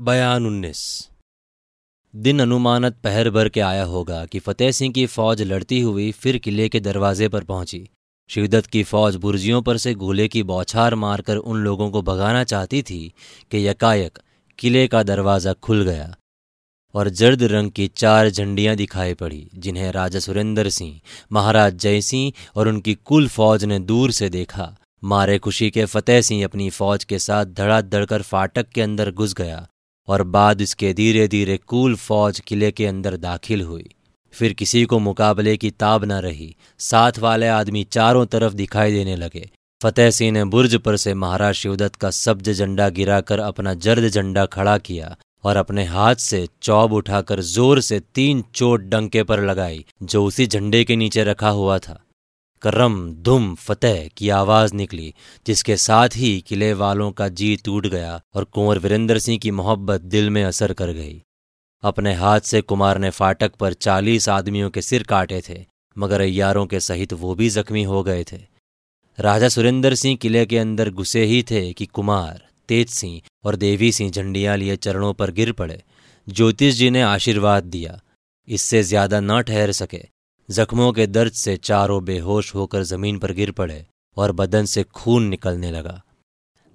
बयान उन्नीस। दिन अनुमानत पहर भर के आया होगा कि फतेह सिंह की फौज लड़ती हुई फिर किले के दरवाजे पर पहुँची। शिवदत्त की फौज बुर्जियों पर से गोले की बौछार मारकर उन लोगों को भगाना चाहती थी कि यकायक किले का दरवाज़ा खुल गया और जर्द रंग की चार झंडियाँ दिखाई पड़ी, जिन्हें राजा सुरेंद्र सिंह, महाराज जय सिंह और उनकी कुल फौज ने दूर से देखा। मारे खुशी के फतेह सिंह अपनी फौज के साथ धड़ाधड़ कर फाटक के अंदर घुस गया। और बाद इसके धीरे धीरे कूल फौज किले के अंदर दाखिल हुई। फिर किसी को मुकाबले की ताब न रही। साथ वाले आदमी चारों तरफ़ दिखाई देने लगे। फतेह सिंह ने बुर्ज पर से महाराज शिवदत्त का सब्ज झंडा गिराकर अपना जर्द झंडा खड़ा किया और अपने हाथ से चौब उठाकर ज़ोर से तीन चोट डंके पर लगाई, जो उसी झंडे के नीचे रखा हुआ था। करम, धुम, फतेह की आवाज़ निकली, जिसके साथ ही किले वालों का जी टूट गया और कुंवर वीरेंद्र सिंह की मोहब्बत दिल में असर कर गई। अपने हाथ से कुमार ने फाटक पर चालीस आदमियों के सिर काटे थे, मगर अयारों के सहित वो भी जख्मी हो गए थे। राजा सुरेंद्र सिंह किले के अंदर घुसे ही थे कि कुमार, तेज सिंह और देवी सिंह झंडियाँ लिए चरणों पर गिर पड़े। ज्योतिष जी ने आशीर्वाद दिया, इससे ज़्यादा न ठहर सके। जख्मों के दर्द से चारों बेहोश होकर ज़मीन पर गिर पड़े और बदन से खून निकलने लगा।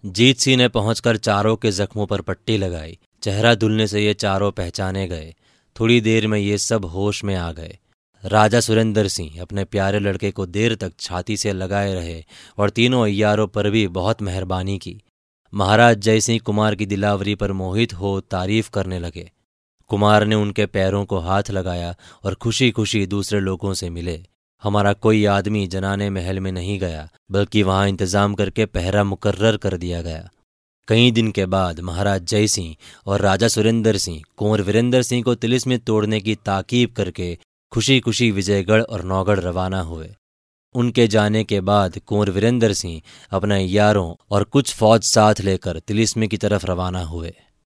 जीत सिंह ने पहुंचकर चारों के जख्मों पर पट्टी लगाई। चेहरा धुलने से ये चारों पहचाने गए। थोड़ी देर में ये सब होश में आ गए। राजा सुरेंद्र सिंह अपने प्यारे लड़के को देर तक छाती से लगाए रहे और तीनों अयारों पर भी बहुत मेहरबानी की। महाराज जयसिंह कुमार की दिलावरी पर मोहित हो तारीफ़ करने लगे। कुमार ने उनके पैरों को हाथ लगाया और खुशी खुशी दूसरे लोगों से मिले। हमारा कोई आदमी जनाने महल में नहीं गया, बल्कि वहाँ इंतज़ाम करके पहरा मुकर्र कर दिया गया। कई दिन के बाद महाराज जय सिंह और राजा सुरेंद्र सिंह, कुंवर वीरेंद्र सिंह को तिलिस में तोड़ने की ताकीब करके खुशी खुशी विजयगढ़ और नौगढ़ रवाना हुए। उनके जाने के बाद कुंवर वीरेंद्र सिंह अपने यारों और कुछ फौज साथ लेकर तिलिस्मी की तरफ़ रवाना हुए।